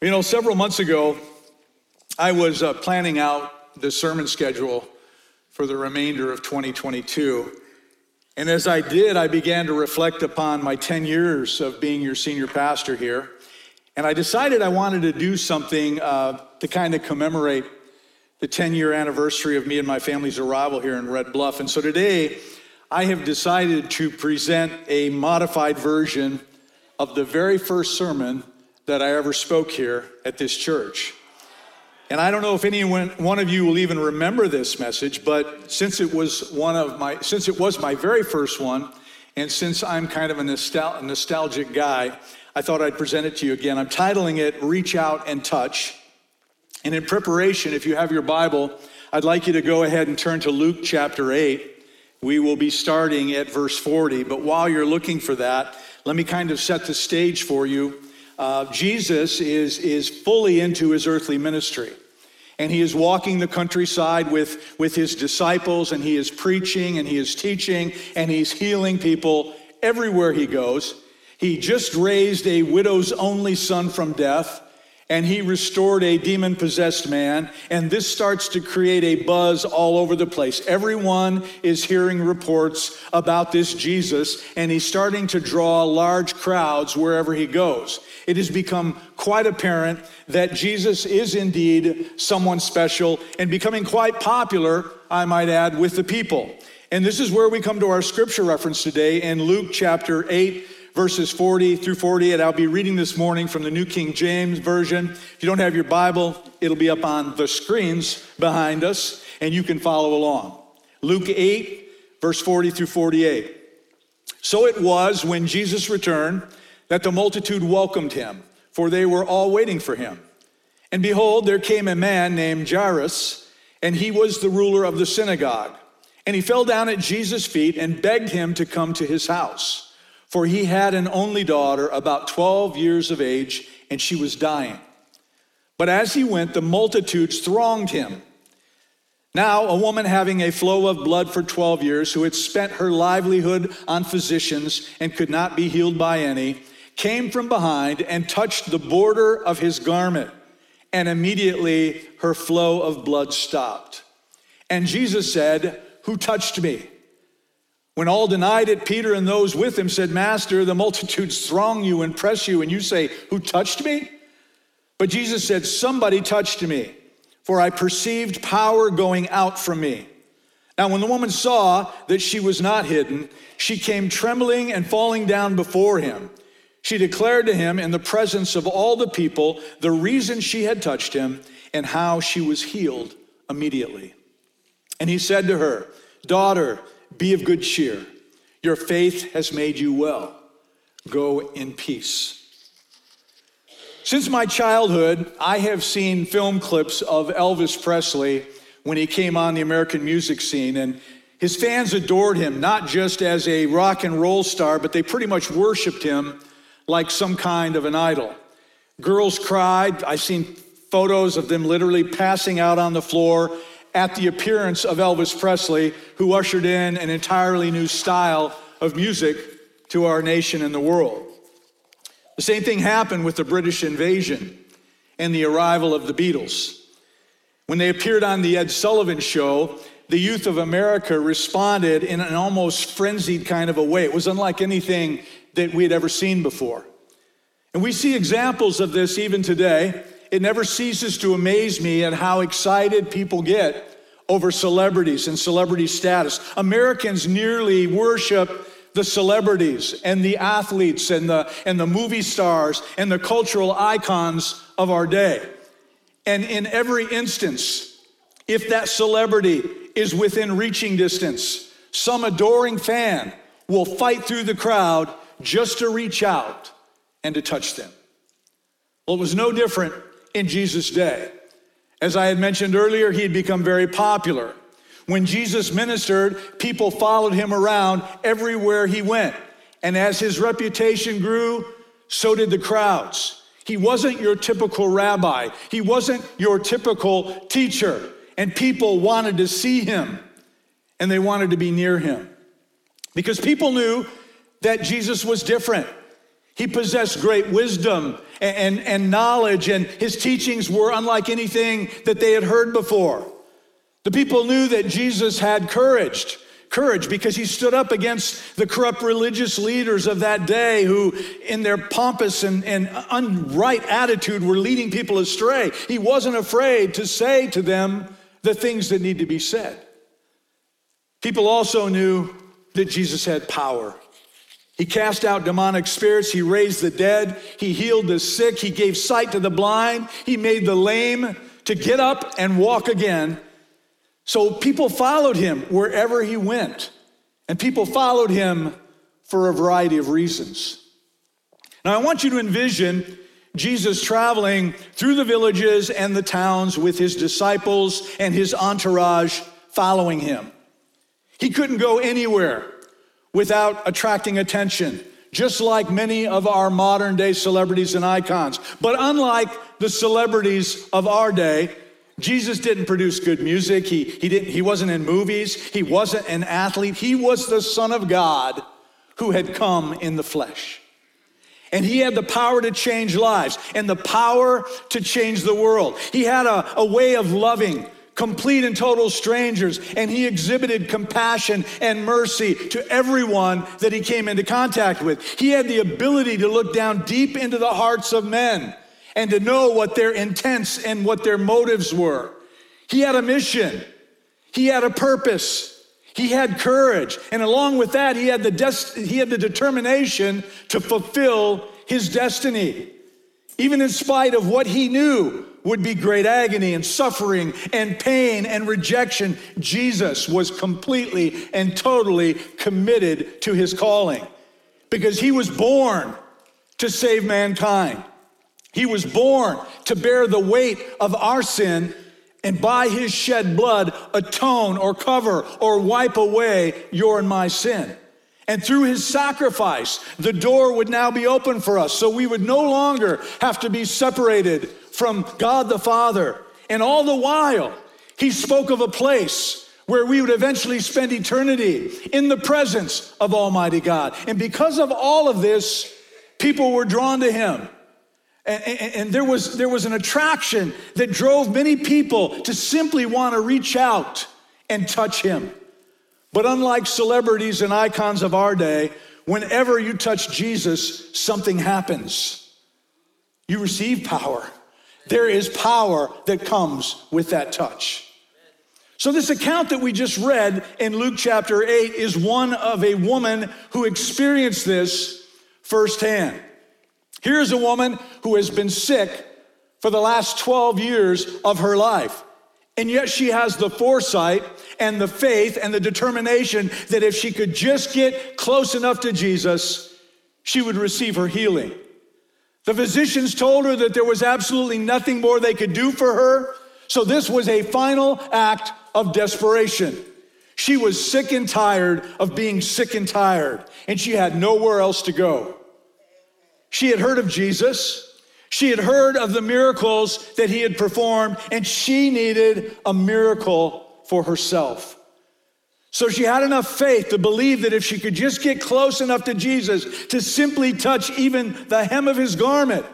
You know, several months ago, I was uh, planning out the sermon schedule for the remainder of 2022. And as I did, I began to reflect upon my 10 years of being your senior pastor here. And I decided I wanted to do something uh, to kind of commemorate the 10 year anniversary of me and my family's arrival here in Red Bluff. And so today, I have decided to present a modified version of the very first sermon that I ever spoke here at this church. And I don't know if anyone one of you will even remember this message, but since it was one of my since it was my very first one, and since I'm kind of a nostal- nostalgic guy, I thought I'd present it to you again. I'm titling it Reach Out and Touch. And in preparation, if you have your Bible, I'd like you to go ahead and turn to Luke chapter 8. We will be starting at verse 40, but while you're looking for that, let me kind of set the stage for you uh, Jesus is, is fully into his earthly ministry. And he is walking the countryside with, with his disciples, and he is preaching, and he is teaching, and he's healing people everywhere he goes. He just raised a widow's only son from death and he restored a demon possessed man. And this starts to create a buzz all over the place. Everyone is hearing reports about this Jesus, and he's starting to draw large crowds wherever he goes. It has become quite apparent that Jesus is indeed someone special and becoming quite popular, I might add, with the people. And this is where we come to our scripture reference today in Luke chapter 8 verses 40 through 48. I'll be reading this morning from the New King James Version. If you don't have your Bible, it'll be up on the screens behind us, and you can follow along. Luke 8, verse 40 through 48. So it was when Jesus returned that the multitude welcomed him, for they were all waiting for him. And behold, there came a man named Jairus, and he was the ruler of the synagogue. And he fell down at Jesus' feet and begged him to come to his house for he had an only daughter about 12 years of age, and she was dying. But as he went, the multitudes thronged him. Now, a woman having a flow of blood for 12 years, who had spent her livelihood on physicians and could not be healed by any, came from behind and touched the border of his garment, and immediately her flow of blood stopped. And Jesus said, Who touched me? When all denied it, Peter and those with him said, Master, the multitudes throng you and press you, and you say, Who touched me? But Jesus said, Somebody touched me, for I perceived power going out from me. Now, when the woman saw that she was not hidden, she came trembling and falling down before him. She declared to him in the presence of all the people the reason she had touched him and how she was healed immediately. And he said to her, Daughter, be of good cheer. Your faith has made you well. Go in peace. Since my childhood, I have seen film clips of Elvis Presley when he came on the American music scene, and his fans adored him, not just as a rock and roll star, but they pretty much worshiped him like some kind of an idol. Girls cried. I've seen photos of them literally passing out on the floor at the appearance of Elvis Presley, who ushered in an entirely new style of music to our nation and the world. The same thing happened with the British invasion and the arrival of the Beatles. When they appeared on the Ed Sullivan show, the youth of America responded in an almost frenzied kind of a way. It was unlike anything that we had ever seen before. And we see examples of this even today it never ceases to amaze me at how excited people get over celebrities and celebrity status. Americans nearly worship the celebrities and the athletes and the, and the movie stars and the cultural icons of our day. And in every instance, if that celebrity is within reaching distance, some adoring fan will fight through the crowd just to reach out and to touch them. Well, it was no different in Jesus' day. As I had mentioned earlier, he had become very popular. When Jesus ministered, people followed him around everywhere he went. And as his reputation grew, so did the crowds. He wasn't your typical rabbi, he wasn't your typical teacher. And people wanted to see him and they wanted to be near him because people knew that Jesus was different. He possessed great wisdom and, and, and, knowledge, and his teachings were unlike anything that they had heard before. The people knew that Jesus had courage, courage because he stood up against the corrupt religious leaders of that day who, in their pompous and, and unright attitude, were leading people astray. He wasn't afraid to say to them the things that need to be said. People also knew that Jesus had power. He cast out demonic spirits. He raised the dead. He healed the sick. He gave sight to the blind. He made the lame to get up and walk again. So people followed him wherever he went. And people followed him for a variety of reasons. Now, I want you to envision Jesus traveling through the villages and the towns with his disciples and his entourage following him. He couldn't go anywhere without attracting attention, just like many of our modern day celebrities and icons. But unlike the celebrities of our day, Jesus didn't produce good music. He, he, didn't, he wasn't in movies. He wasn't an athlete. He was the Son of God who had come in the flesh. And he had the power to change lives and the power to change the world. He had a, a way of loving complete and total strangers, and he exhibited compassion and mercy to everyone that he came into contact with. He had the ability to look down deep into the hearts of men and to know what their intents and what their motives were. He had a mission, he had a purpose. He had courage, and along with that, he had the, des- he had the determination to fulfill his destiny. Even in spite of what he knew would be great agony and suffering and pain and rejection, Jesus was completely and totally committed to his calling because he was born to save mankind. He was born to bear the weight of our sin and by his shed blood atone or cover or wipe away your and my sin. And through his sacrifice, the door would now be open for us. So we would no longer have to be separated from God the Father. And all the while, he spoke of a place where we would eventually spend eternity in the presence of Almighty God. And because of all of this, people were drawn to him. And, and, and, there, was, there was an attraction that drove many people to simply want to reach out and touch him. But unlike celebrities and icons of our day, whenever you touch Jesus, something happens. You receive power. There is power that comes with that touch. So, this account that we just read in Luke chapter 8 is one of a woman who experienced this firsthand. Here's a woman who has been sick for the last 12 years of her life. And yet she has the foresight and the faith and the determination that if she could just get close enough to Jesus, she would receive her healing. The physicians told her that there was absolutely nothing more they could do for her. So this was a final act of desperation. She was sick and tired of being sick and tired, and she had nowhere else to go. She had heard of Jesus. She had heard of the miracles that he had performed, and she needed a miracle for herself. So she had enough faith to believe that if she could just get close enough to Jesus to simply touch even the hem of his garment,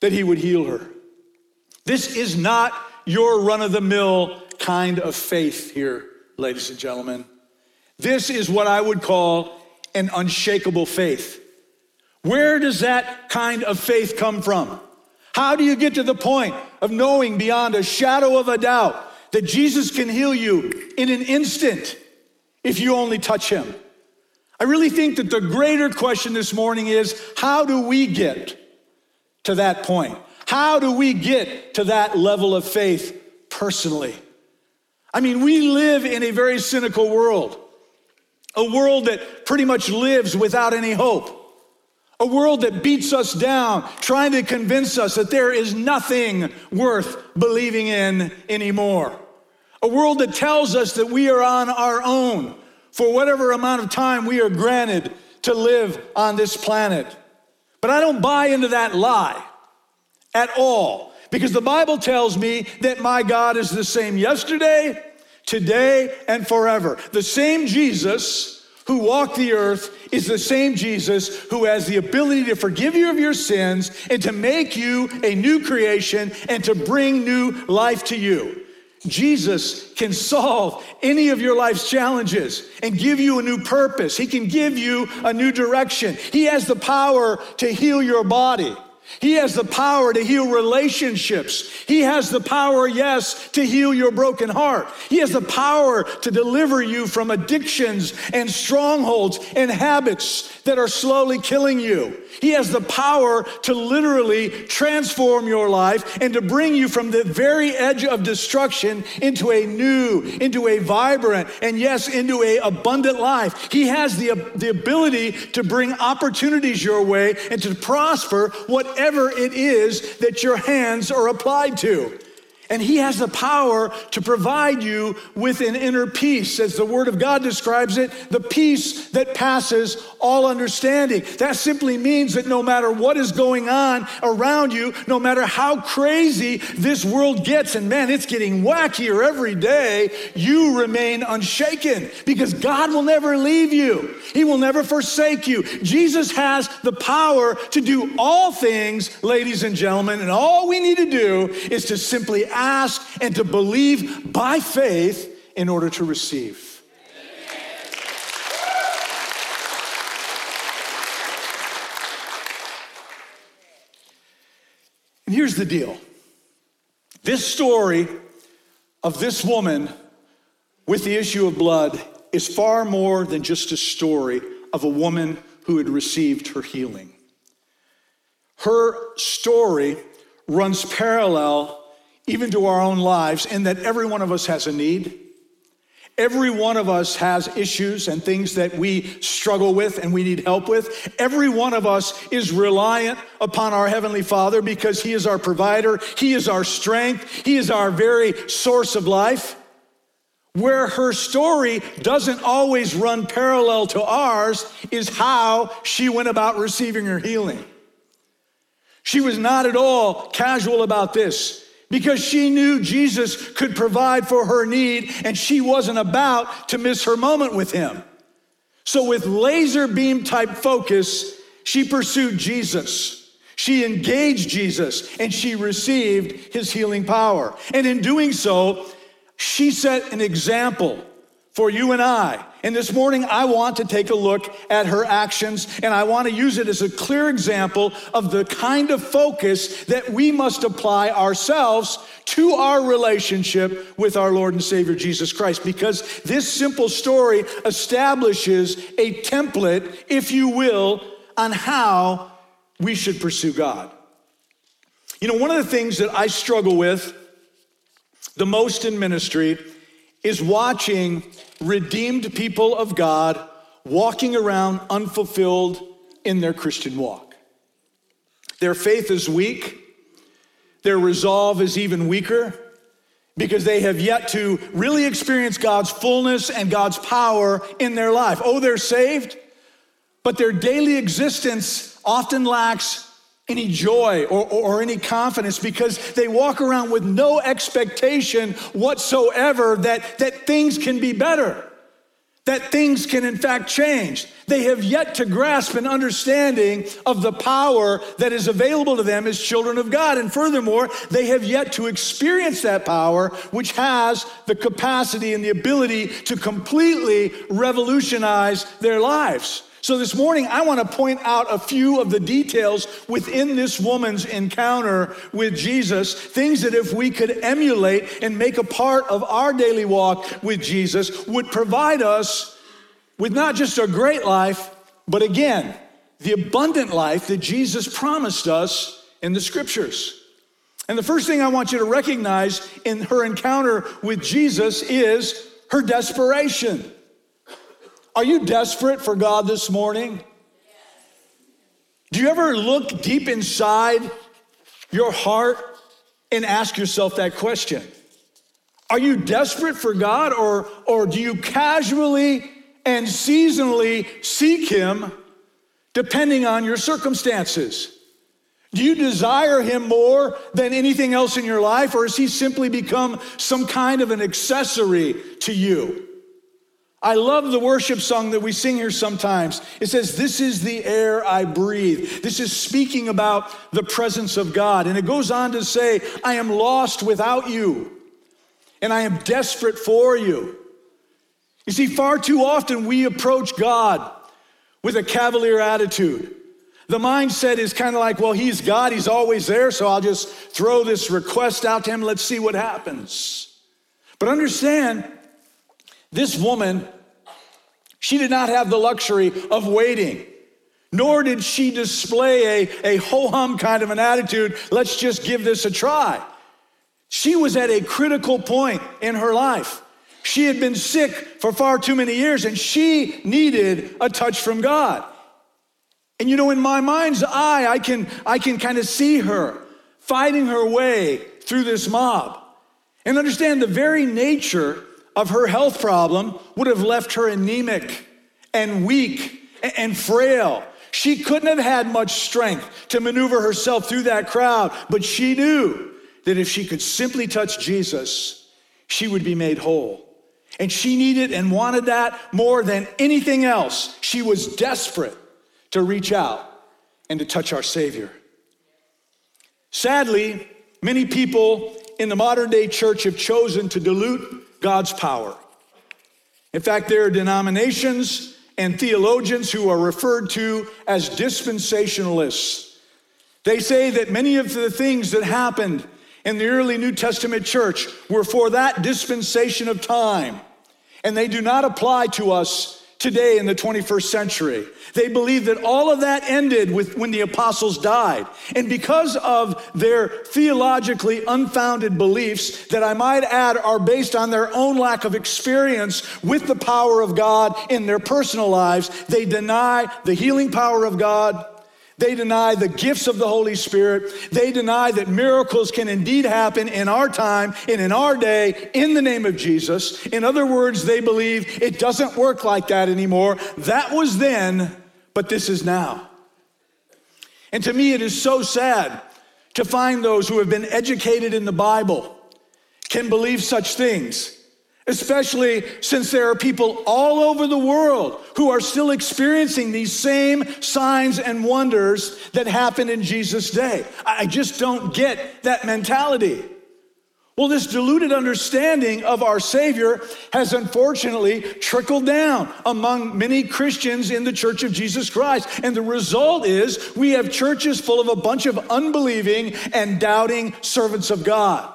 that he would heal her. This is not your run of the mill kind of faith here, ladies and gentlemen. This is what I would call an unshakable faith. Where does that kind of faith come from? How do you get to the point of knowing beyond a shadow of a doubt that Jesus can heal you in an instant if you only touch him. I really think that the greater question this morning is how do we get to that point? How do we get to that level of faith personally? I mean, we live in a very cynical world, a world that pretty much lives without any hope. A world that beats us down, trying to convince us that there is nothing worth believing in anymore. A world that tells us that we are on our own for whatever amount of time we are granted to live on this planet. But I don't buy into that lie at all because the Bible tells me that my God is the same yesterday, today, and forever. The same Jesus who walked the earth is the same Jesus who has the ability to forgive you of your sins and to make you a new creation and to bring new life to you. Jesus can solve any of your life's challenges and give you a new purpose. He can give you a new direction. He has the power to heal your body. He has the power to heal relationships. He has the power, yes, to heal your broken heart. He has the power to deliver you from addictions and strongholds and habits that are slowly killing you. He has the power to literally transform your life and to bring you from the very edge of destruction into a new, into a vibrant, and yes, into a abundant life. He has the, the ability to bring opportunities your way and to prosper whatever it is that your hands are applied to. And he has the power to provide you with an inner peace, as the word of God describes it, the peace that passes all understanding. That simply means that no matter what is going on around you, no matter how crazy this world gets, and man, it's getting wackier every day, you remain unshaken because God will never leave you. He will never forsake you. Jesus has the power to do all things, ladies and gentlemen, and all we need to do is to simply ask and to believe by faith in order to receive. And here's the deal this story of this woman with the issue of blood is far more than just a story of a woman who had received her healing. Her story runs parallel even to our own lives in that every one of us has a need. Every one of us has issues and things that we struggle with and we need help with. Every one of us is reliant upon our Heavenly Father because He is our provider, He is our strength, He is our very source of life. Where her story doesn't always run parallel to ours is how she went about receiving her healing. She was not at all casual about this because she knew Jesus could provide for her need and she wasn't about to miss her moment with him. So, with laser beam type focus, she pursued Jesus. She engaged Jesus and she received his healing power. And in doing so, she set an example for you and I. And this morning, I want to take a look at her actions, and I want to use it as a clear example of the kind of focus that we must apply ourselves to our relationship with our Lord and Savior Jesus Christ. Because this simple story establishes a template, if you will, on how we should pursue God. You know, one of the things that I struggle with the most in ministry is watching redeemed people of God walking around unfulfilled in their Christian walk. Their faith is weak, their resolve is even weaker because they have yet to really experience God's fullness and God's power in their life. Oh, they're saved, but their daily existence often lacks any joy or, or, any confidence because they walk around with no expectation whatsoever that, that things can be better, that things can in fact change. They have yet to grasp an understanding of the power that is available to them as children of God. And furthermore, they have yet to experience that power, which has the capacity and the ability to completely revolutionize their lives. So, this morning, I want to point out a few of the details within this woman's encounter with Jesus, things that if we could emulate and make a part of our daily walk with Jesus, would provide us with not just a great life, but again, the abundant life that Jesus promised us in the scriptures. And the first thing I want you to recognize in her encounter with Jesus is her desperation. Are you desperate for God this morning? Do you ever look deep inside your heart and ask yourself that question? Are you desperate for God or, or do you casually and seasonally seek Him depending on your circumstances? Do you desire Him more than anything else in your life or has He simply become some kind of an accessory to you? I love the worship song that we sing here sometimes. It says, This is the air I breathe. This is speaking about the presence of God. And it goes on to say, I am lost without you, and I am desperate for you. You see, far too often we approach God with a cavalier attitude. The mindset is kind of like, well, he's God, he's always there, so I'll just throw this request out to him, let's see what happens. But understand, this woman, she did not have the luxury of waiting, nor did she display a, a ho hum kind of an attitude, let's just give this a try. She was at a critical point in her life. She had been sick for far too many years and she needed a touch from God. And you know, in my mind's eye, I can, I can kind of see her fighting her way through this mob. And understand the very nature of her health problem would have left her anemic and weak and frail. She couldn't have had much strength to maneuver herself through that crowd, but she knew that if she could simply touch Jesus, she would be made whole. And she needed and wanted that more than anything else. She was desperate to reach out and to touch our Savior. Sadly, many people in the modern day church have chosen to dilute God's power. In fact, there are denominations and theologians who are referred to as dispensationalists. They say that many of the things that happened in the early New Testament church were for that dispensation of time, and they do not apply to us today in the 21st century. They believe that all of that ended with when the apostles died. And because of their theologically unfounded beliefs that I might add are based on their own lack of experience with the power of God in their personal lives, they deny the healing power of God they deny the gifts of the Holy Spirit. They deny that miracles can indeed happen in our time and in our day in the name of Jesus. In other words, they believe it doesn't work like that anymore. That was then, but this is now. And to me, it is so sad to find those who have been educated in the Bible can believe such things especially since there are people all over the world who are still experiencing these same signs and wonders that happened in Jesus' day. I just don't get that mentality. Well, this diluted understanding of our Savior has unfortunately trickled down among many Christians in the Church of Jesus Christ. And the result is we have churches full of a bunch of unbelieving and doubting servants of God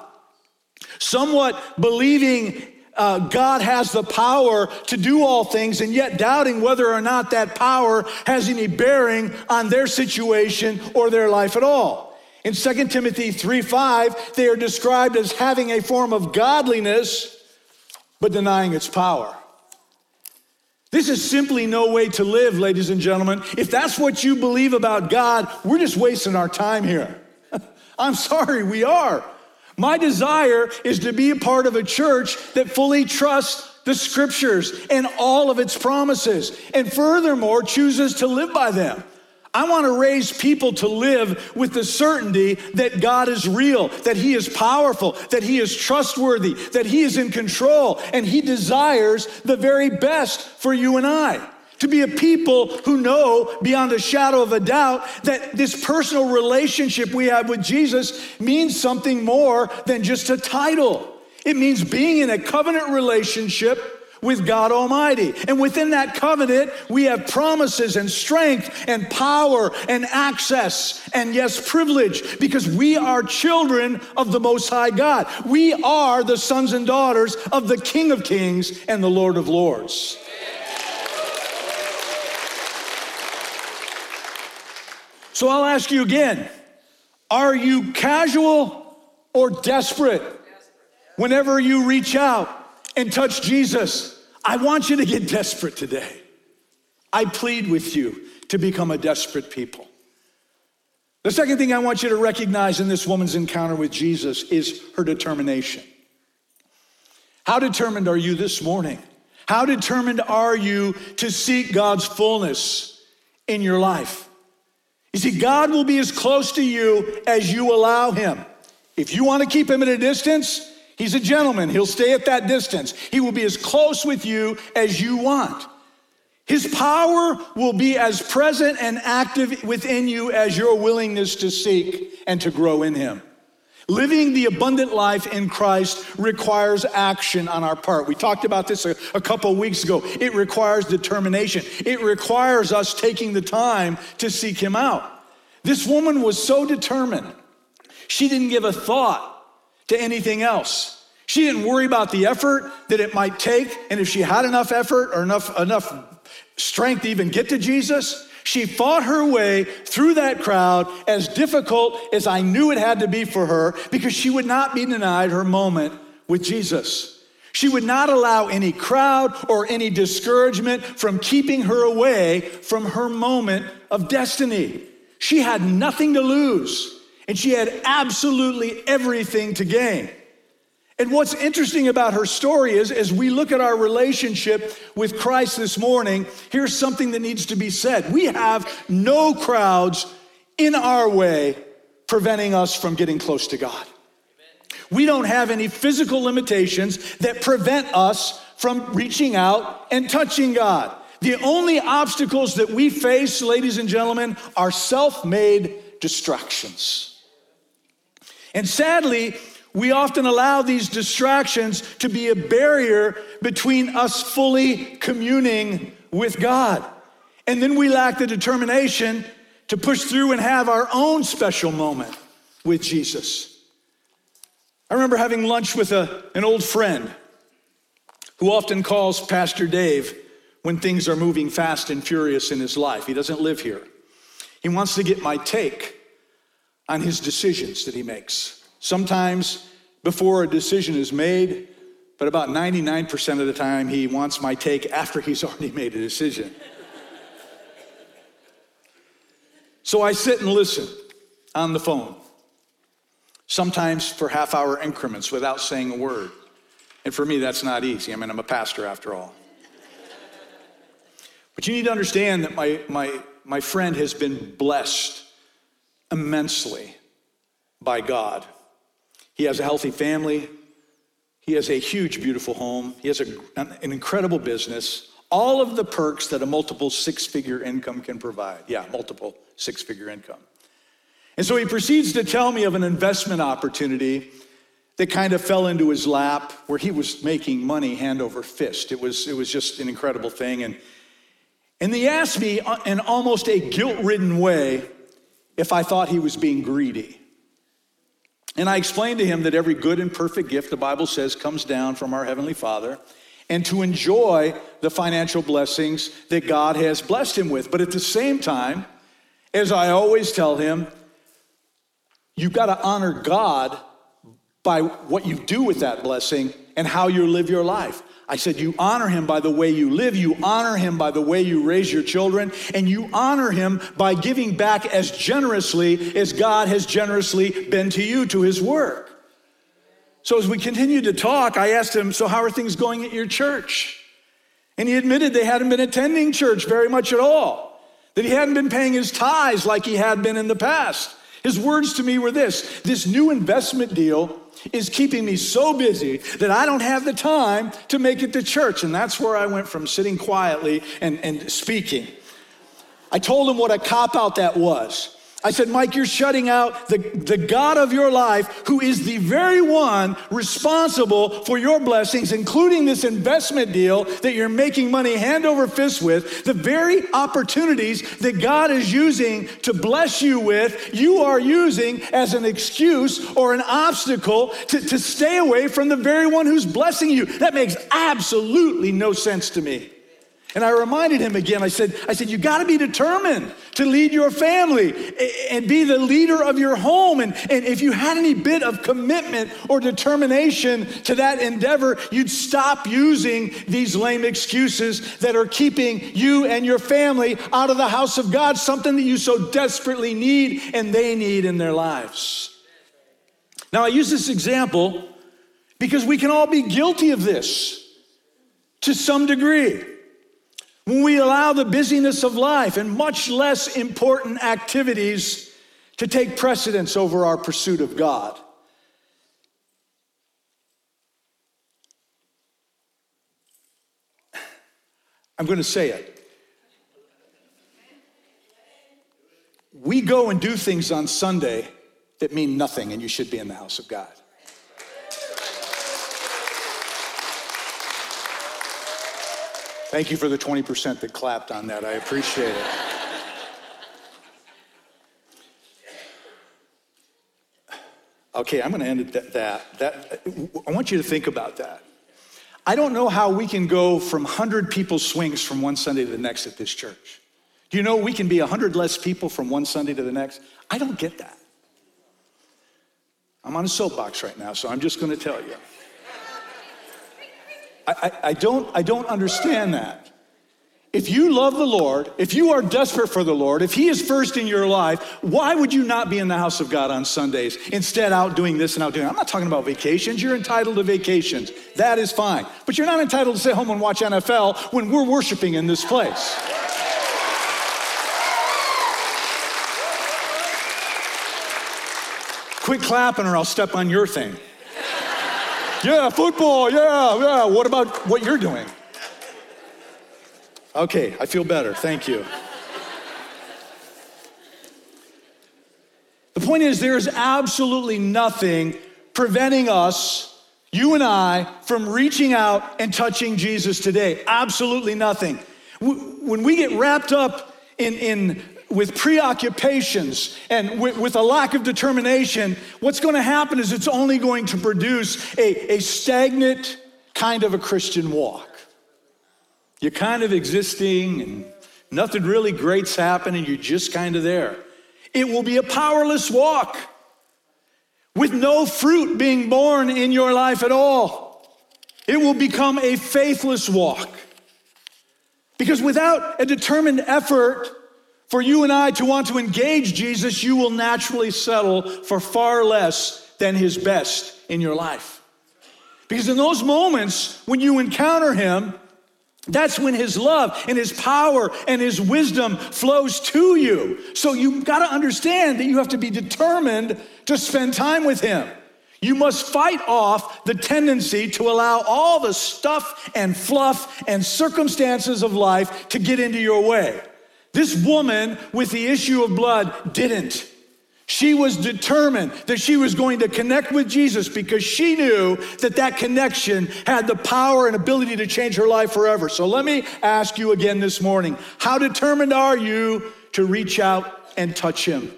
somewhat believing uh, God has the power to do all things, and yet doubting whether or not that power has any bearing on their situation or their life at all. In 2 Timothy 3 5, they are described as having a form of godliness, but denying its power. This is simply no way to live, ladies and gentlemen. If that's what you believe about God, we're just wasting our time here. I'm sorry, we are. My desire is to be a part of a church that fully trusts the scriptures and all of its promises, and furthermore, chooses to live by them. I want to raise people to live with the certainty that God is real, that He is powerful, that He is trustworthy, that He is in control, and He desires the very best for you and I to be a people who know beyond a shadow of a doubt that this personal relationship we have with Jesus means something more than just a title. It means being in a covenant relationship with God Almighty. And within that covenant, we have promises and strength and power and access and, yes, privilege because we are children of the Most High God. We are the sons and daughters of the King of Kings and the Lord of Lords. So I'll ask you again are you casual or desperate whenever you reach out and touch Jesus? I want you to get desperate today. I plead with you to become a desperate people. The second thing I want you to recognize in this woman's encounter with Jesus is her determination. How determined are you this morning? How determined are you to seek God's fullness in your life? You see, God will be as close to you as you allow Him. If you want to keep Him at a distance, He's a gentleman. He'll stay at that distance. He will be as close with you as you want. His power will be as present and active within you as your willingness to seek and to grow in Him. Living the abundant life in Christ requires action on our part. We talked about this a, a couple weeks ago. It requires determination, it requires us taking the time to seek Him out. This woman was so determined, she didn't give a thought to anything else. She didn't worry about the effort that it might take, and if she had enough effort or enough, enough strength to even get to Jesus, she fought her way through that crowd as difficult as I knew it had to be for her because she would not be denied her moment with Jesus. She would not allow any crowd or any discouragement from keeping her away from her moment of destiny. She had nothing to lose, and she had absolutely everything to gain. And what's interesting about her story is, as we look at our relationship with Christ this morning, here's something that needs to be said. We have no crowds in our way preventing us from getting close to God. We don't have any physical limitations that prevent us from reaching out and touching God. The only obstacles that we face, ladies and gentlemen, are self made distractions. And sadly, we often allow these distractions to be a barrier between us fully communing with God. And then we lack the determination to push through and have our own special moment with Jesus. I remember having lunch with a, an old friend who often calls Pastor Dave when things are moving fast and furious in his life. He doesn't live here. He wants to get my take on his decisions that he makes. Sometimes before a decision is made, but about 99% of the time, he wants my take after he's already made a decision. so I sit and listen on the phone, sometimes for half hour increments without saying a word. And for me, that's not easy. I mean, I'm a pastor after all. But you need to understand that my, my, my friend has been blessed immensely by God. He has a healthy family. He has a huge, beautiful home. He has a, an incredible business. All of the perks that a multiple six figure income can provide. Yeah, multiple six figure income. And so he proceeds to tell me of an investment opportunity that kind of fell into his lap where he was making money hand over fist. It was, it was just an incredible thing. And, and he asked me uh, in almost a guilt ridden way if I thought he was being greedy. And I explained to him that every good and perfect gift, the Bible says, comes down from our Heavenly Father, and to enjoy the financial blessings that God has blessed him with. But at the same time, as I always tell him, you've got to honor God by what you do with that blessing and how you live your life. I said, You honor him by the way you live, you honor him by the way you raise your children, and you honor him by giving back as generously as God has generously been to you, to his work. So as we continued to talk, I asked him, So, how are things going at your church? And he admitted they hadn't been attending church very much at all, that he hadn't been paying his tithes like he had been in the past. His words to me were this this new investment deal is keeping me so busy that I don't have the time to make it to church. And that's where I went from sitting quietly and, and speaking. I told him what a cop out that was. I said, Mike, you're shutting out the, the God of your life, who is the very one responsible for your blessings, including this investment deal that you're making money hand over fist with. The very opportunities that God is using to bless you with, you are using as an excuse or an obstacle to, to stay away from the very one who's blessing you. That makes absolutely no sense to me. And I reminded him again, I said, I said, you got to be determined to lead your family and be the leader of your home. And, and if you had any bit of commitment or determination to that endeavor, you'd stop using these lame excuses that are keeping you and your family out of the house of God, something that you so desperately need and they need in their lives. Now, I use this example because we can all be guilty of this to some degree. When we allow the busyness of life and much less important activities to take precedence over our pursuit of God. I'm going to say it. We go and do things on Sunday that mean nothing, and you should be in the house of God. Thank you for the 20% that clapped on that. I appreciate it. Okay, I'm going to end it that, that. I want you to think about that. I don't know how we can go from 100 people swings from one Sunday to the next at this church. Do you know we can be 100 less people from one Sunday to the next? I don't get that. I'm on a soapbox right now, so I'm just going to tell you. I, I, I, don't, I don't understand that. If you love the Lord, if you are desperate for the Lord, if He is first in your life, why would you not be in the house of God on Sundays instead out doing this and out doing? I'm not talking about vacations. You're entitled to vacations. That is fine. But you're not entitled to sit home and watch NFL when we're worshiping in this place. Quit clapping or I'll step on your thing. yeah, football, yeah, yeah. What about what you're doing? Okay, I feel better. Thank you. The point is, there is absolutely nothing preventing us, you and I, from reaching out and touching Jesus today. Absolutely nothing. When we get wrapped up in, in with preoccupations and with, with, a lack of determination, what's going to happen is it's only going to produce a, a stagnant kind of a Christian walk. You're kind of existing and nothing really great's happening, you're just kind of there. It will be a powerless walk with no fruit being born in your life at all. It will become a faithless walk. Because without a determined effort for you and I to want to engage Jesus, you will naturally settle for far less than his best in your life. Because in those moments when you encounter him, that's when his love and his power and his wisdom flows to you. So you've got to understand that you have to be determined to spend time with him. You must fight off the tendency to allow all the stuff and fluff and circumstances of life to get into your way. This woman with the issue of blood didn't. She was determined that she was going to connect with Jesus because she knew that that connection had the power and ability to change her life forever. So let me ask you again this morning how determined are you to reach out and touch him?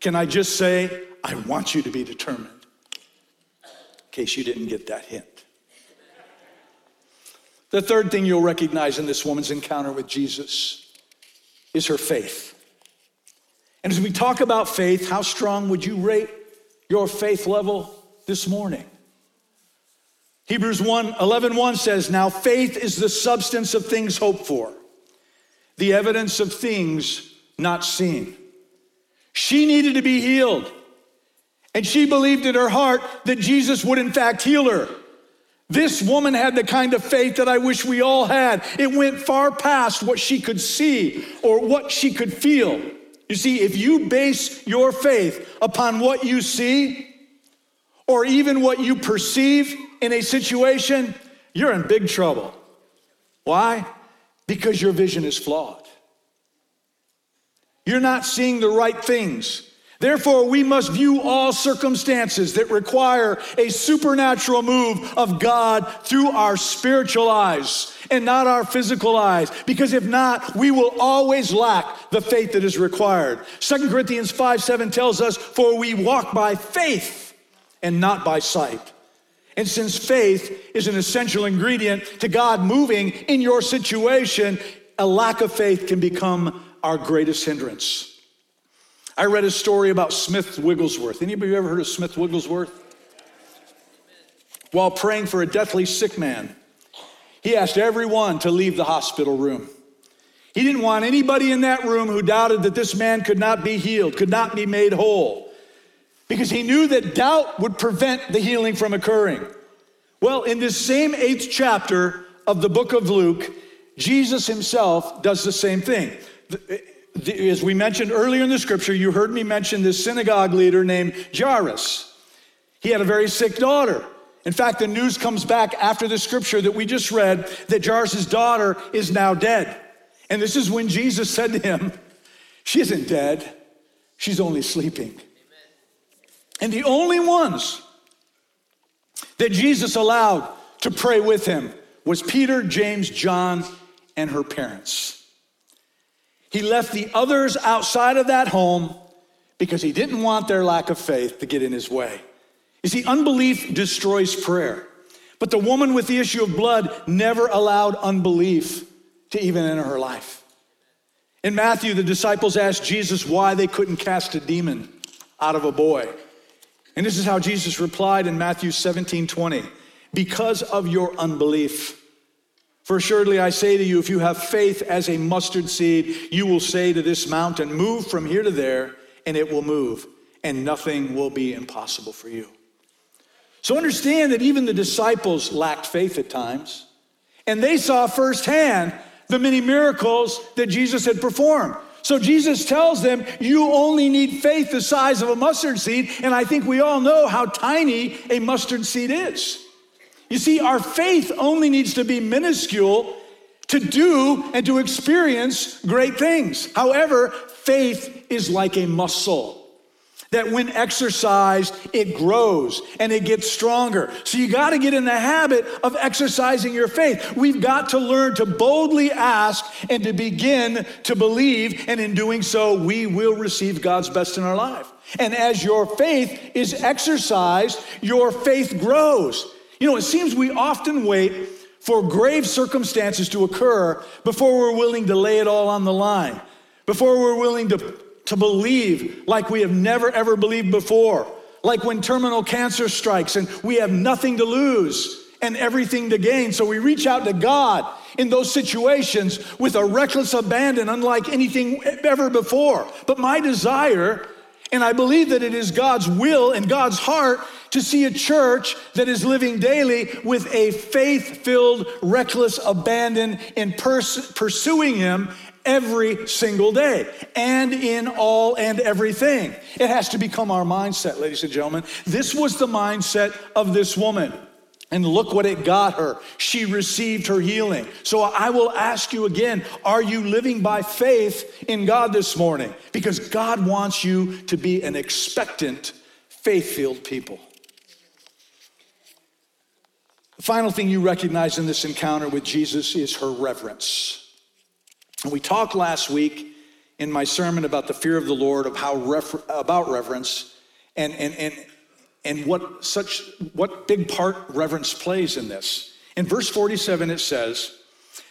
Can I just say, I want you to be determined, in case you didn't get that hint. The third thing you'll recognize in this woman's encounter with Jesus is her faith. And as we talk about faith, how strong would you rate your faith level this morning? Hebrews 1 11 1 says, Now faith is the substance of things hoped for, the evidence of things not seen. She needed to be healed. And she believed in her heart that Jesus would, in fact, heal her. This woman had the kind of faith that I wish we all had. It went far past what she could see or what she could feel. You see, if you base your faith upon what you see or even what you perceive in a situation, you're in big trouble. Why? Because your vision is flawed. You're not seeing the right things. Therefore, we must view all circumstances that require a supernatural move of God through our spiritual eyes and not our physical eyes. Because if not, we will always lack the faith that is required. Second Corinthians 5 7 tells us, For we walk by faith and not by sight. And since faith is an essential ingredient to God moving in your situation, a lack of faith can become our greatest hindrance. I read a story about Smith Wigglesworth. Anybody ever heard of Smith Wigglesworth? While praying for a deathly sick man, he asked everyone to leave the hospital room. He didn't want anybody in that room who doubted that this man could not be healed, could not be made whole, because he knew that doubt would prevent the healing from occurring. Well, in this same eighth chapter of the book of Luke, Jesus himself does the same thing as we mentioned earlier in the scripture, you heard me mention this synagogue leader named Jairus. He had a very sick daughter. In fact, the news comes back after the scripture that we just read that Jairus' daughter is now dead. And this is when Jesus said to him, She isn't dead, she's only sleeping. Amen. And the only ones that Jesus allowed to pray with him was Peter, James, John, and her parents. He left the others outside of that home because he didn't want their lack of faith to get in his way. You see, unbelief destroys prayer. But the woman with the issue of blood never allowed unbelief to even enter her life. In Matthew, the disciples asked Jesus why they couldn't cast a demon out of a boy. And this is how Jesus replied in Matthew 17 20 because of your unbelief. For assuredly I say to you, if you have faith as a mustard seed, you will say to this mountain, Move from here to there, and it will move, and nothing will be impossible for you. So understand that even the disciples lacked faith at times, and they saw firsthand the many miracles that Jesus had performed. So Jesus tells them, You only need faith the size of a mustard seed. And I think we all know how tiny a mustard seed is. You see, our faith only needs to be minuscule to do and to experience great things. However, faith is like a muscle that when exercised, it grows and it gets stronger. So you got to get in the habit of exercising your faith. We've got to learn to boldly ask and to begin to believe, and in doing so, we will receive God's best in our life. And as your faith is exercised, your faith grows. You know, it seems we often wait for grave circumstances to occur before we're willing to lay it all on the line, before we're willing to, to believe like we have never ever believed before, like when terminal cancer strikes and we have nothing to lose and everything to gain. So we reach out to God in those situations with a reckless abandon, unlike anything ever before. But my desire, and I believe that it is God's will and God's heart, to see a church that is living daily with a faith filled, reckless abandon in pers- pursuing Him every single day and in all and everything. It has to become our mindset, ladies and gentlemen. This was the mindset of this woman. And look what it got her. She received her healing. So I will ask you again are you living by faith in God this morning? Because God wants you to be an expectant, faith filled people. The final thing you recognize in this encounter with Jesus is her reverence. And we talked last week in my sermon about the fear of the Lord, of how refer- about reverence, and, and, and, and what such what big part reverence plays in this. In verse 47, it says,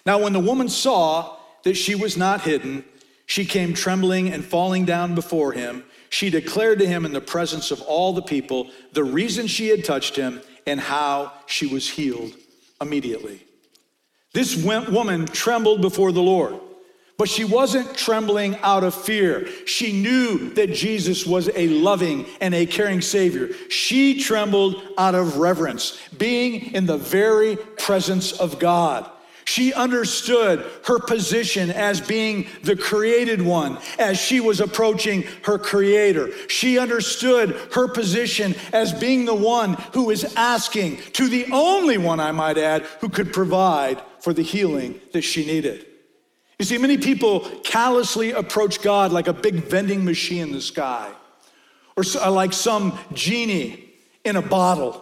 Now when the woman saw that she was not hidden, she came trembling and falling down before him. She declared to him in the presence of all the people the reason she had touched him and how she was healed immediately. This woman trembled before the Lord, but she wasn't trembling out of fear. She knew that Jesus was a loving and a caring Savior. She trembled out of reverence, being in the very presence of God. She understood her position as being the created one as she was approaching her creator. She understood her position as being the one who is asking to the only one, I might add, who could provide for the healing that she needed. You see, many people callously approach God like a big vending machine in the sky or uh, like some genie in a bottle.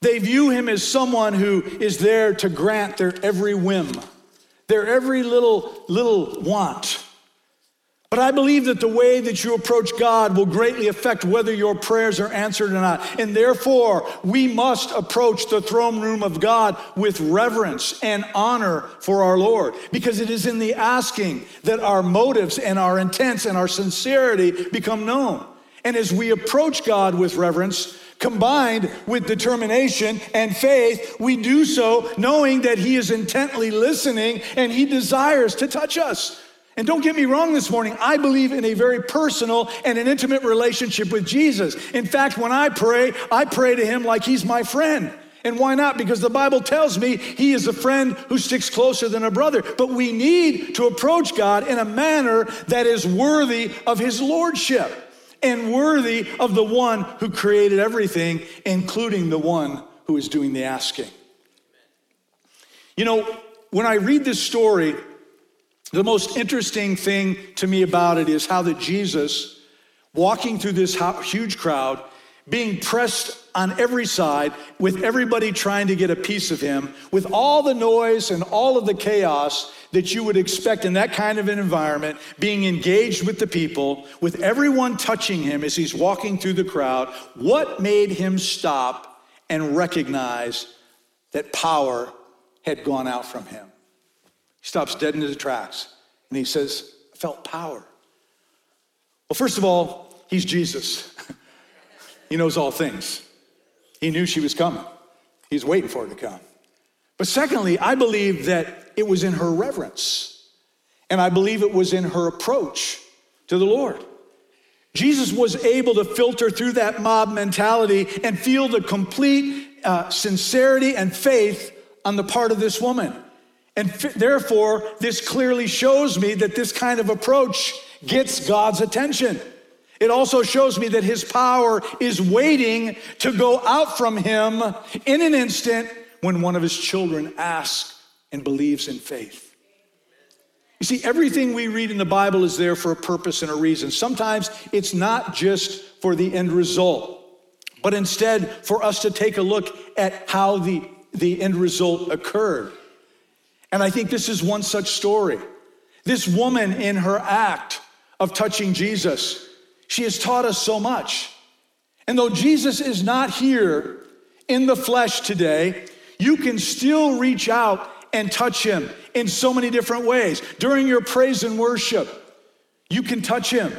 They view him as someone who is there to grant their every whim, their every little, little want. But I believe that the way that you approach God will greatly affect whether your prayers are answered or not. And therefore, we must approach the throne room of God with reverence and honor for our Lord. Because it is in the asking that our motives and our intents and our sincerity become known. And as we approach God with reverence, combined with determination and faith, we do so knowing that He is intently listening and He desires to touch us. And don't get me wrong this morning, I believe in a very personal and an intimate relationship with Jesus. In fact, when I pray, I pray to Him like He's my friend. And why not? Because the Bible tells me he is a friend who sticks closer than a brother. But we need to approach God in a manner that is worthy of his lordship and worthy of the one who created everything, including the one who is doing the asking. You know, when I read this story, the most interesting thing to me about it is how that Jesus, walking through this huge crowd, being pressed on every side, with everybody trying to get a piece of him, with all the noise and all of the chaos that you would expect in that kind of an environment, being engaged with the people, with everyone touching him as he's walking through the crowd, what made him stop and recognize that power had gone out from him? Stops dead in his tracks and he says, I felt power. Well, first of all, he's Jesus. he knows all things. He knew she was coming, he's waiting for her to come. But secondly, I believe that it was in her reverence, and I believe it was in her approach to the Lord. Jesus was able to filter through that mob mentality and feel the complete uh, sincerity and faith on the part of this woman. And f- therefore, this clearly shows me that this kind of approach gets God's attention. It also shows me that his power is waiting to go out from him in an instant when one of his children asks and believes in faith. You see, everything we read in the Bible is there for a purpose and a reason. Sometimes it's not just for the end result, but instead for us to take a look at how the, the end result occurred. And I think this is one such story. This woman, in her act of touching Jesus, she has taught us so much. And though Jesus is not here in the flesh today, you can still reach out and touch him in so many different ways. During your praise and worship, you can touch him.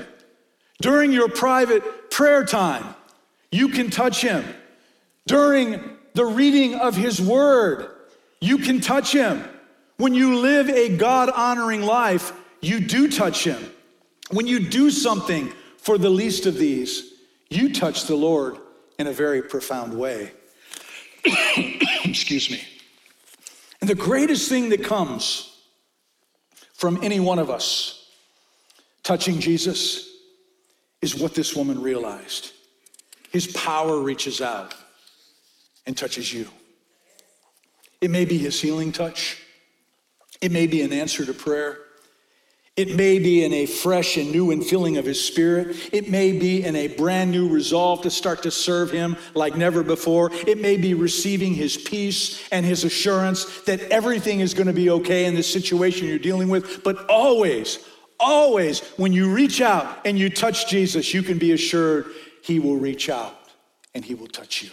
During your private prayer time, you can touch him. During the reading of his word, you can touch him. When you live a God honoring life, you do touch him. When you do something for the least of these, you touch the Lord in a very profound way. Excuse me. And the greatest thing that comes from any one of us touching Jesus is what this woman realized. His power reaches out and touches you. It may be his healing touch, it may be an answer to prayer. It may be in a fresh and new infilling of his spirit. It may be in a brand new resolve to start to serve him like never before. It may be receiving his peace and his assurance that everything is going to be okay in this situation you're dealing with. But always, always, when you reach out and you touch Jesus, you can be assured he will reach out and he will touch you.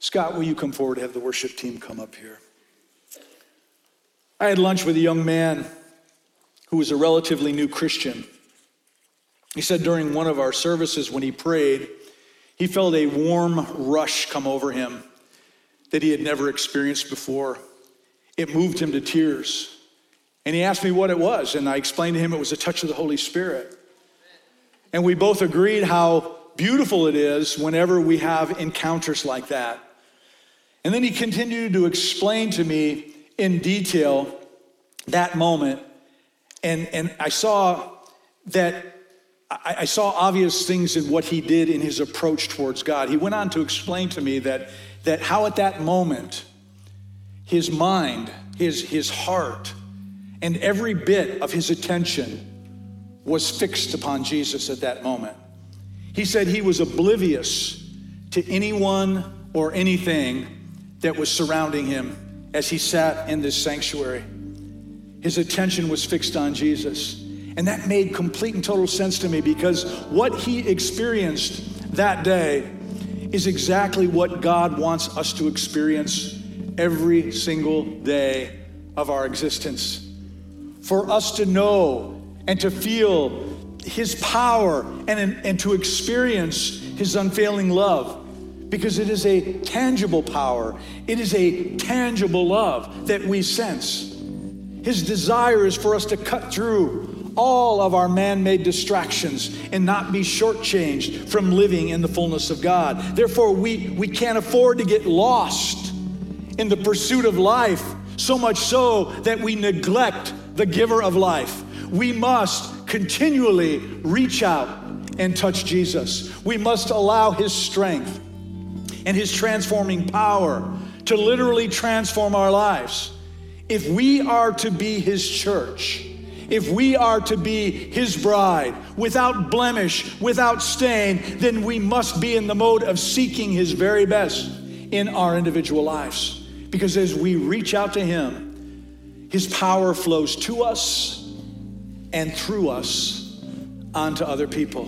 Scott, will you come forward? To have the worship team come up here. I had lunch with a young man who was a relatively new Christian. He said during one of our services when he prayed, he felt a warm rush come over him that he had never experienced before. It moved him to tears. And he asked me what it was, and I explained to him it was a touch of the Holy Spirit. And we both agreed how beautiful it is whenever we have encounters like that. And then he continued to explain to me in detail that moment and, and I saw that I, I saw obvious things in what he did in his approach towards God. He went on to explain to me that, that how at that moment, his mind, his, his heart, and every bit of his attention was fixed upon Jesus at that moment. He said he was oblivious to anyone or anything that was surrounding him as he sat in this sanctuary. His attention was fixed on Jesus. And that made complete and total sense to me because what he experienced that day is exactly what God wants us to experience every single day of our existence. For us to know and to feel his power and, and to experience his unfailing love because it is a tangible power, it is a tangible love that we sense. His desire is for us to cut through all of our man made distractions and not be shortchanged from living in the fullness of God. Therefore, we, we can't afford to get lost in the pursuit of life, so much so that we neglect the giver of life. We must continually reach out and touch Jesus. We must allow His strength, and His transforming power to literally transform our lives. If we are to be His church, if we are to be His bride without blemish, without stain, then we must be in the mode of seeking His very best in our individual lives. Because as we reach out to Him, His power flows to us and through us onto other people.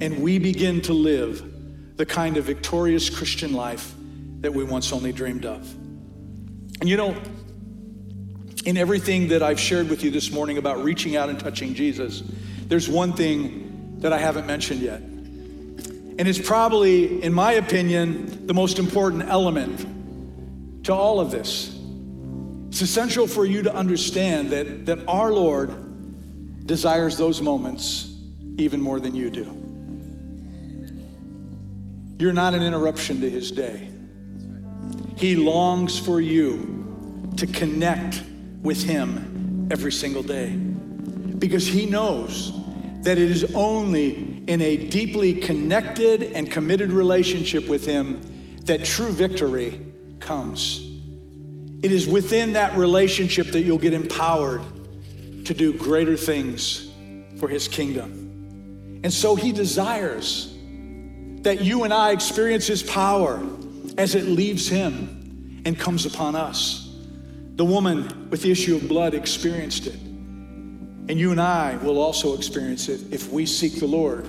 And we begin to live the kind of victorious Christian life that we once only dreamed of. And you know, in everything that I've shared with you this morning about reaching out and touching Jesus, there's one thing that I haven't mentioned yet. And it's probably, in my opinion, the most important element to all of this. It's essential for you to understand that, that our Lord desires those moments even more than you do. You're not an interruption to his day. He longs for you to connect with him every single day because he knows that it is only in a deeply connected and committed relationship with him that true victory comes. It is within that relationship that you'll get empowered to do greater things for his kingdom. And so he desires that you and I experience his power as it leaves him and comes upon us. The woman with the issue of blood experienced it. And you and I will also experience it if we seek the Lord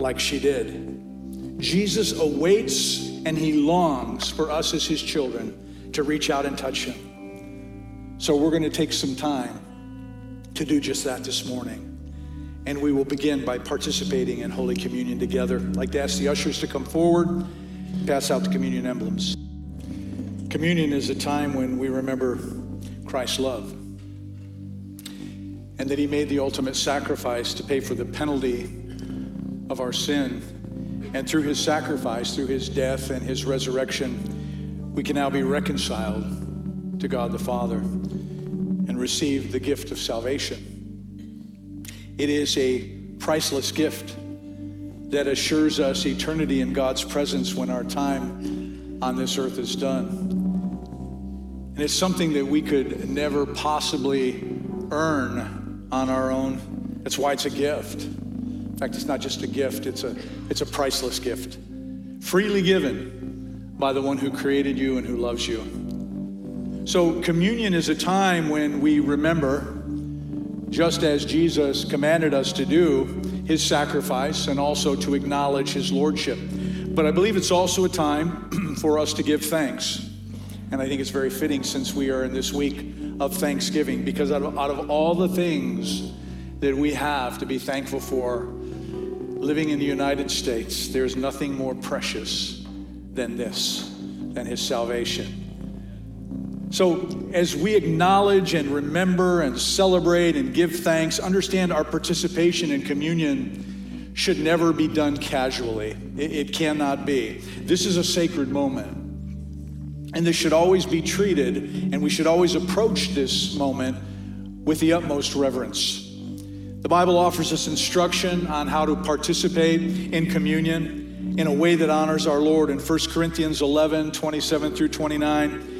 like she did. Jesus awaits and he longs for us as his children to reach out and touch him. So we're going to take some time to do just that this morning. And we will begin by participating in Holy Communion together. I'd like to ask the ushers to come forward, pass out the communion emblems. Communion is a time when we remember Christ's love and that he made the ultimate sacrifice to pay for the penalty of our sin. And through his sacrifice, through his death and his resurrection, we can now be reconciled to God the Father and receive the gift of salvation. It is a priceless gift that assures us eternity in God's presence when our time on this earth is done. And it's something that we could never possibly earn on our own. That's why it's a gift. In fact, it's not just a gift, it's a, it's a priceless gift. Freely given by the one who created you and who loves you. So, communion is a time when we remember, just as Jesus commanded us to do, his sacrifice and also to acknowledge his lordship. But I believe it's also a time for us to give thanks. And I think it's very fitting since we are in this week of Thanksgiving, because out of, out of all the things that we have to be thankful for living in the United States, there's nothing more precious than this, than his salvation. So, as we acknowledge and remember and celebrate and give thanks, understand our participation in communion should never be done casually. It, it, cannot be. This is a sacred moment. And this should always be treated, and we should always approach this moment with the utmost reverence. The Bible offers us instruction on how to participate in communion in a way that honors our Lord in 1 Corinthians 11 27 through 29.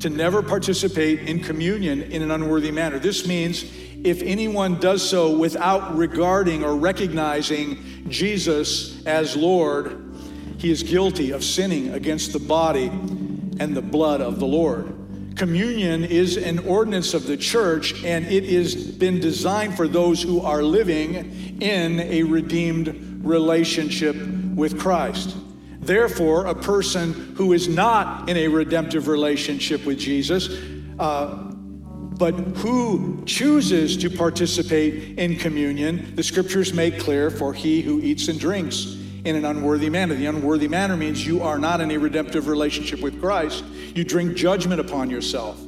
to never participate in communion in an unworthy manner. This means if anyone does so without regarding or recognizing Jesus as Lord, he is guilty of sinning against the body and the blood of the Lord. Communion is an ordinance of the church, and it has been designed for those who are living in a redeemed relationship with Christ. Therefore, a person who is not in a redemptive relationship with Jesus, uh, but who chooses to participate in communion, the scriptures make clear for he who eats and drinks in an unworthy manner. The unworthy manner means you are not in a redemptive relationship with Christ. You drink judgment upon yourself.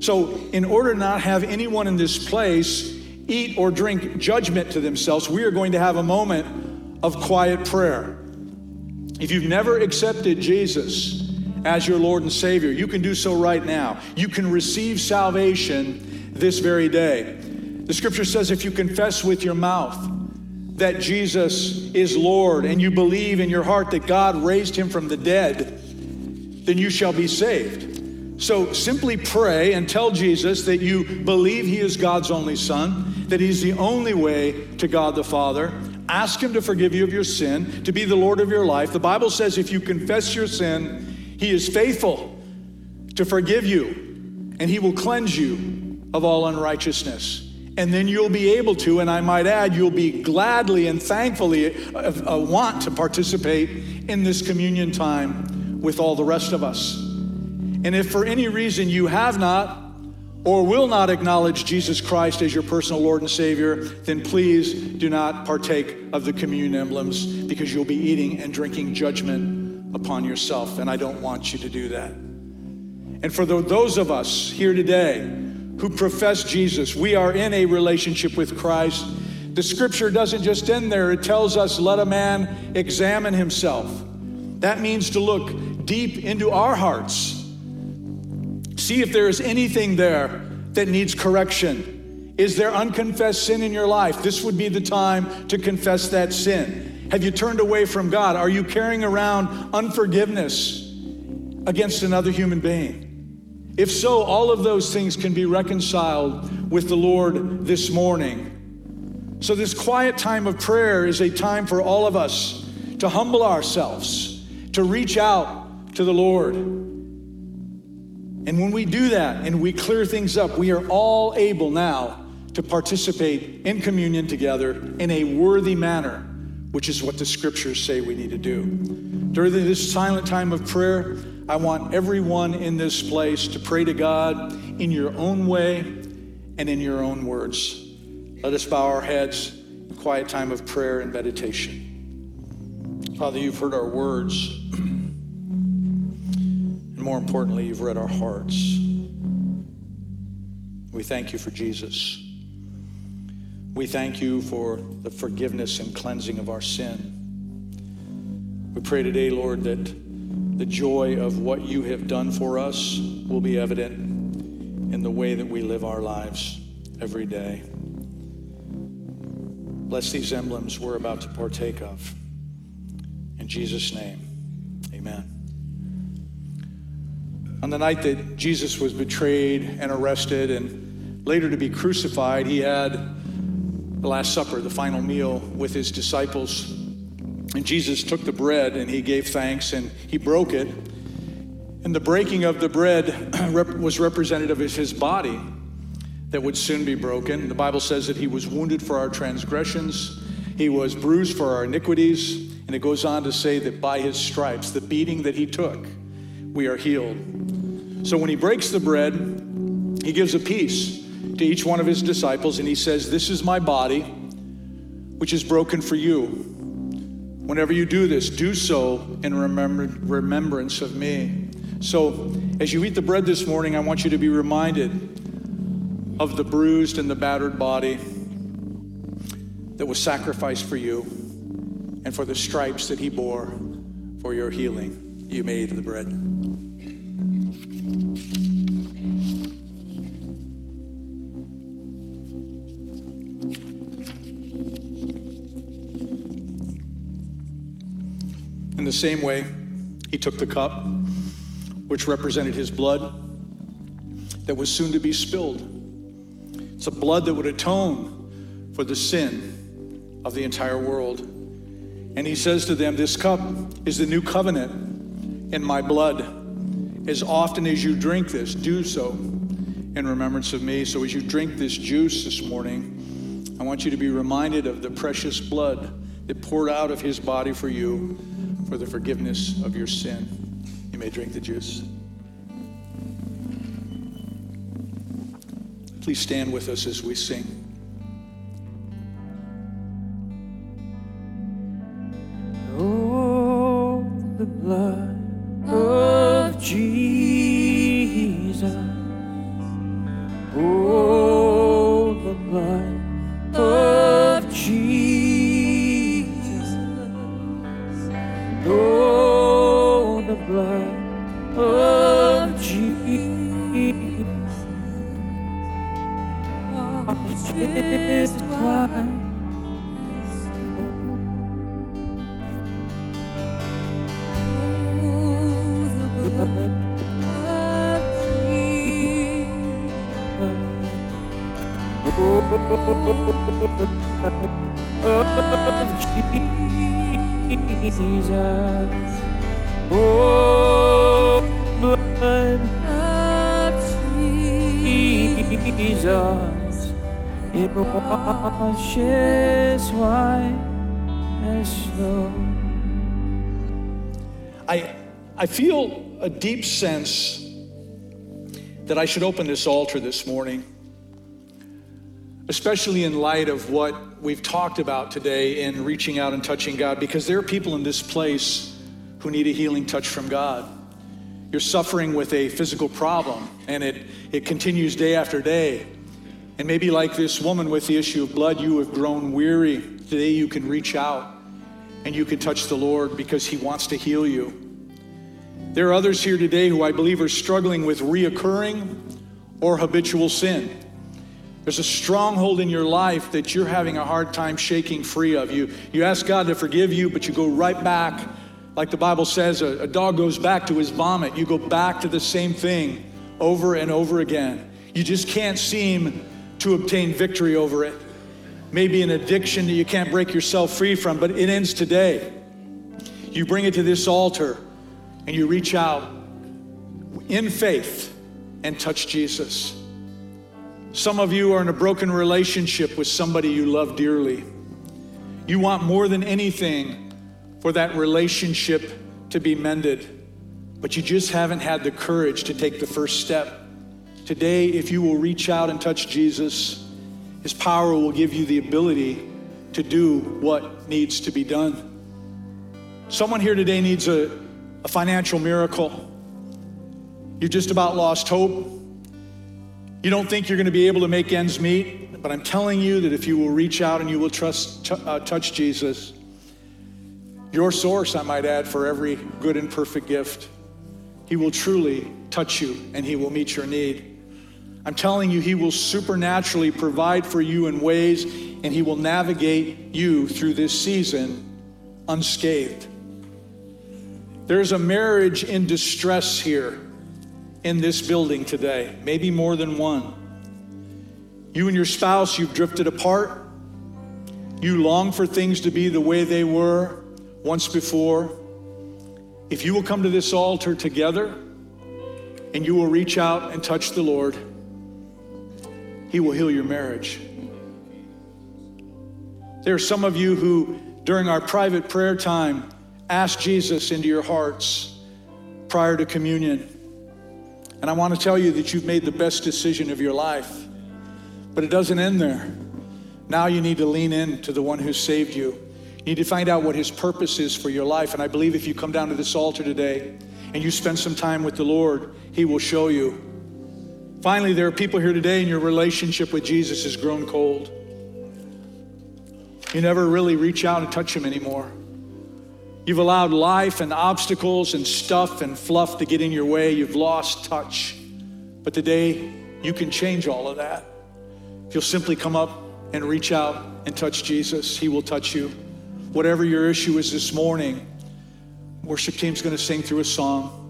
So, in order to not have anyone in this place eat or drink judgment to themselves, we are going to have a moment of quiet prayer. If you've never accepted Jesus as your Lord and Savior, you can do so right now. You can receive salvation this very day. The scripture says if you confess with your mouth that Jesus is Lord and you believe in your heart that God raised him from the dead, then you shall be saved. So simply pray and tell Jesus that you believe he is God's only Son, that he's the only way to God the Father. Ask him to forgive you of your sin, to be the Lord of your life. The Bible says if you confess your sin, he is faithful to forgive you, and he will cleanse you of all unrighteousness. And then you'll be able to, and I might add, you'll be gladly and thankfully uh, uh, want to participate in this communion time with all the rest of us. And if for any reason you have not or will not acknowledge Jesus Christ as your personal Lord and Savior, then please do not partake of the communion emblems because you'll be eating and drinking judgment upon yourself. And I don't want you to do that. And for those of us here today who profess Jesus, we are in a relationship with Christ. The scripture doesn't just end there, it tells us, let a man examine himself. That means to look deep into our hearts. See if there is anything there that needs correction. Is there unconfessed sin in your life? This would be the time to confess that sin. Have you turned away from God? Are you carrying around unforgiveness against another human being? If so, all of those things can be reconciled with the Lord this morning. So, this quiet time of prayer is a time for all of us to humble ourselves, to reach out to the Lord. And when we do that and we clear things up, we are all able now to participate in communion together in a worthy manner, which is what the scriptures say we need to do. During this silent time of prayer, I want everyone in this place to pray to God in your own way and in your own words. Let us bow our heads in quiet time of prayer and meditation. Father, you've heard our words more importantly, you've read our hearts. We thank you for Jesus. We thank you for the forgiveness and cleansing of our sin. We pray today, Lord, that the joy of what you have done for us will be evident in the way that we live our lives every day. Bless these emblems we're about to partake of. In Jesus' name, amen. On the night that Jesus was betrayed and arrested and later to be crucified, he had the Last Supper, the final meal with his disciples. And Jesus took the bread and he gave thanks and he broke it. And the breaking of the bread was representative of his body that would soon be broken. The Bible says that he was wounded for our transgressions, he was bruised for our iniquities. And it goes on to say that by his stripes, the beating that he took, we are healed. So when he breaks the bread, he gives a piece to each one of his disciples and he says, This is my body, which is broken for you. Whenever you do this, do so in remember, remembrance of me. So as you eat the bread this morning, I want you to be reminded of the bruised and the battered body that was sacrificed for you and for the stripes that he bore for your healing. You may eat the bread. In the same way, he took the cup, which represented his blood that was soon to be spilled. It's a blood that would atone for the sin of the entire world. And he says to them, This cup is the new covenant in my blood. As often as you drink this, do so in remembrance of me. So as you drink this juice this morning, I want you to be reminded of the precious blood that poured out of his body for you for the forgiveness of your sin. You may drink the juice. Please stand with us as we sing. Oh, the blood sense that I should open this altar this morning, especially in light of what we've talked about today in reaching out and touching God, because there are people in this place who need a healing touch from God. You're suffering with a physical problem, and it, it continues day after day. And maybe, like this woman with the issue of blood, you have grown weary. Today, you can reach out and you can touch the Lord because He wants to heal you. There are others here today who I believe are struggling with reoccurring or habitual sin. There's a stronghold in your life that you're having a hard time shaking free of. You, you ask God to forgive you, but you go right back. Like the Bible says, a, a dog goes back to his vomit. You go back to the same thing over and over again. You just can't seem to obtain victory over it. Maybe an addiction that you can't break yourself free from, but it ends today. You bring it to this altar and you reach out in faith and touch Jesus. Some of you are in a broken relationship with somebody you love dearly. You want more than anything for that relationship to be mended, but you just haven't had the courage to take the first step. Today, if you will reach out and touch Jesus, His power will give you the ability to do what needs to be done. Someone here today needs a, a financial miracle. You've just about lost hope. You don't think you're going to be able to make ends meet, but I'm telling you that if you will reach out and you will trust, t- uh, touch Jesus, your source, I might add, for every good and perfect gift, He will truly touch you and He will meet your need. I'm telling you, He will supernaturally provide for you in ways and He will navigate you through this season unscathed. There's a marriage in distress here in this building today, maybe more than one. You and your spouse, you've drifted apart. You long for things to be the way they were once before. If you will come to this altar together and you will reach out and touch the Lord, He will heal your marriage. There are some of you who, during our private prayer time, asked Jesus into your hearts prior to communion. And I want to tell you that you've made the best decision of your life. But it doesn't end there. Now you need to lean in to the one who saved you. You need to find out what his purpose is for your life. And I believe if you come down to this altar today and you spend some time with the Lord, he will show you. Finally, there are people here today and your relationship with Jesus has grown cold. You never really reach out and touch him anymore. You've allowed life and obstacles and stuff and fluff to get in your way. You've lost touch. But today, you can change all of that. If you'll simply come up and reach out and touch Jesus, He will touch you. Whatever your issue is this morning, worship team's going to sing through a song.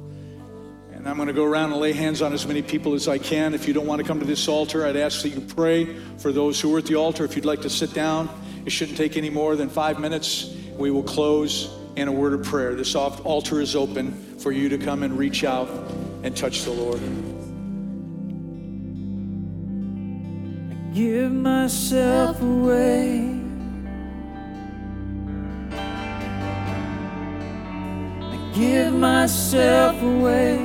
And I'm going to go around and lay hands on as many people as I can. If you don't want to come to this altar, I'd ask that you pray for those who are at the altar. If you'd like to sit down, it shouldn't take any more than five minutes. We will close in a word of prayer. This altar is open for you to come and reach out and touch the Lord. I give myself away. I give myself away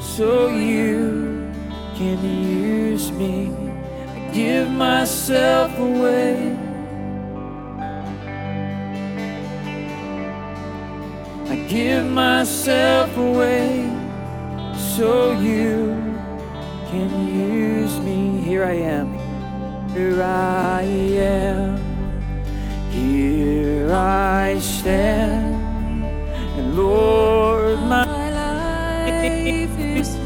so you can use me. I give myself away. I give myself away so you can use me. Here I am. Here I am. Here I stand. And Lord, my life is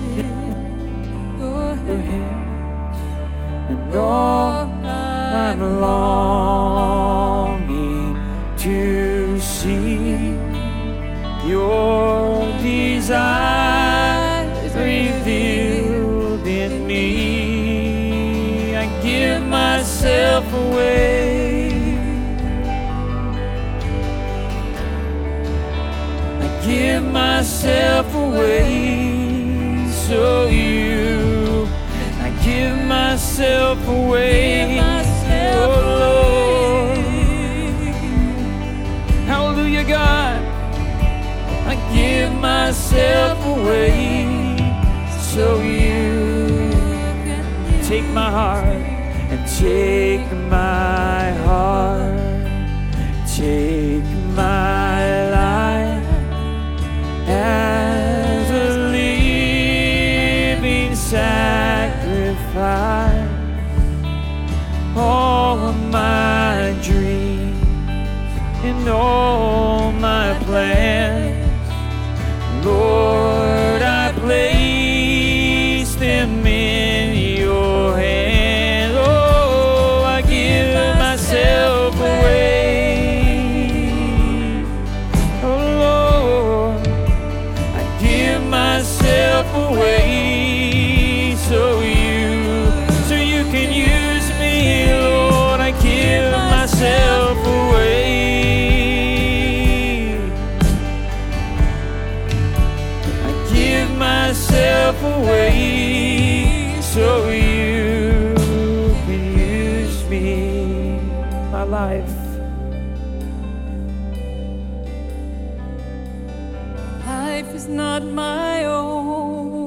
my own.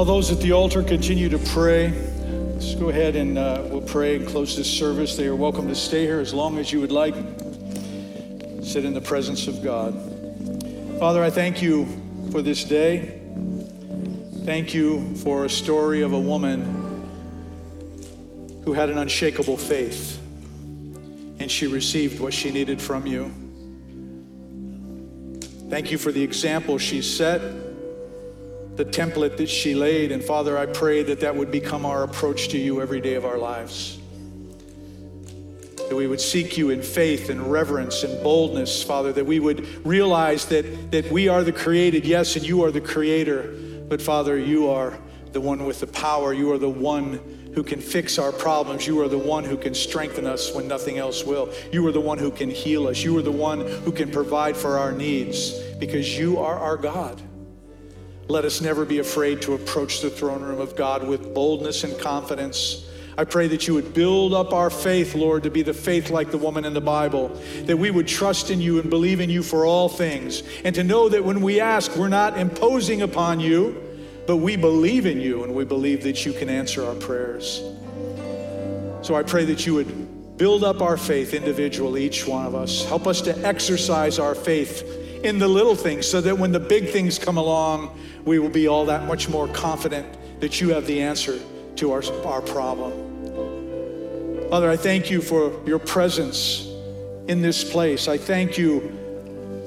While those at the altar continue to pray, let's go ahead and uh, we'll pray and close this service. They are welcome to stay here as long as you would like. Sit in the presence of God. Father, I thank you for this day. Thank you for a story of a woman who had an unshakable faith and she received what she needed from you. Thank you for the example she set the template that she laid. And Father, I pray that that would become our approach to you every day of our lives. That we would seek you in faith and reverence and boldness, Father, that we would realize that, that we are the created, yes, and you are the creator, but Father, you are the one with the power. You are the one who can fix our problems. You are the one who can strengthen us when nothing else will. You are the one who can heal us. You are the one who can provide for our needs because you are our God. Let us never be afraid to approach the throne room of God with boldness and confidence. I pray that you would build up our faith, Lord, to be the faith like the woman in the Bible, that we would trust in you and believe in you for all things, and to know that when we ask, we're not imposing upon you, but we believe in you and we believe that you can answer our prayers. So I pray that you would build up our faith individually, each one of us. Help us to exercise our faith in the little things so that when the big things come along, we will be all that much more confident that you have the answer to our, our problem. Father, I thank you for your presence in this place. I thank you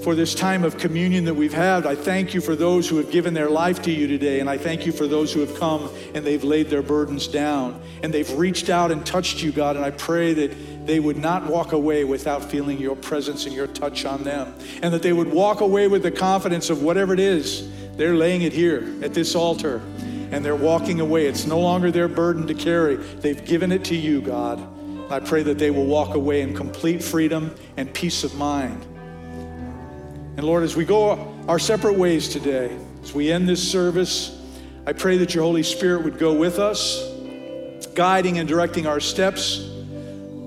for this time of communion that we've had. I thank you for those who have given their life to you today. And I thank you for those who have come and they've laid their burdens down and they've reached out and touched you, God. And I pray that they would not walk away without feeling your presence and your touch on them. And that they would walk away with the confidence of whatever it is, they're laying it here at this altar and they're walking away. It's no longer their burden to carry. They've given it to you, God. I pray that they will walk away in complete freedom and peace of mind. And Lord, as we go our separate ways today, as we end this service, I pray that your Holy Spirit would go with us, guiding and directing our steps,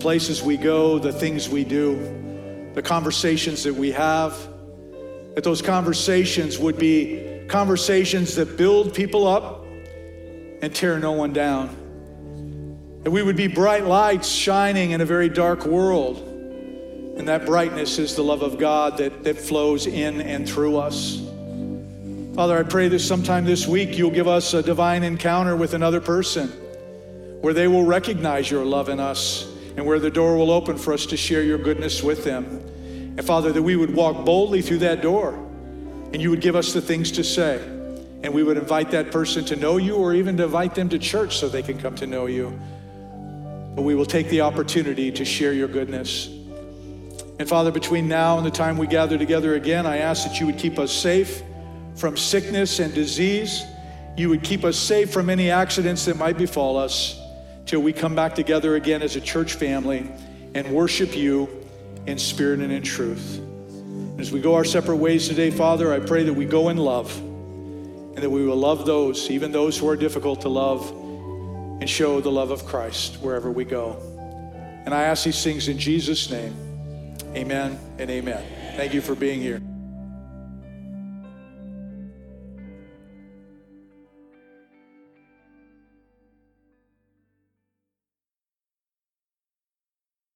places we go, the things we do, the conversations that we have. That those conversations would be conversations that build people up and tear no one down. That we would be bright lights shining in a very dark world. And that brightness is the love of God that, that flows in and through us. Father, I pray that sometime this week you'll give us a divine encounter with another person where they will recognize your love in us and where the door will open for us to share your goodness with them. And Father, that we would walk boldly through that door and you would give us the things to say. And we would invite that person to know you or even to invite them to church so they can come to know you. But we will take the opportunity to share your goodness. And Father, between now and the time we gather together again, I ask that you would keep us safe from sickness and disease. You would keep us safe from any accidents that might befall us till we come back together again as a church family and worship you in spirit and in truth. As we go our separate ways today, Father, I pray that we go in love and that we will love those, even those who are difficult to love, and show the love of Christ wherever we go. And I ask these things in Jesus' name. Amen and amen. Thank you for being here.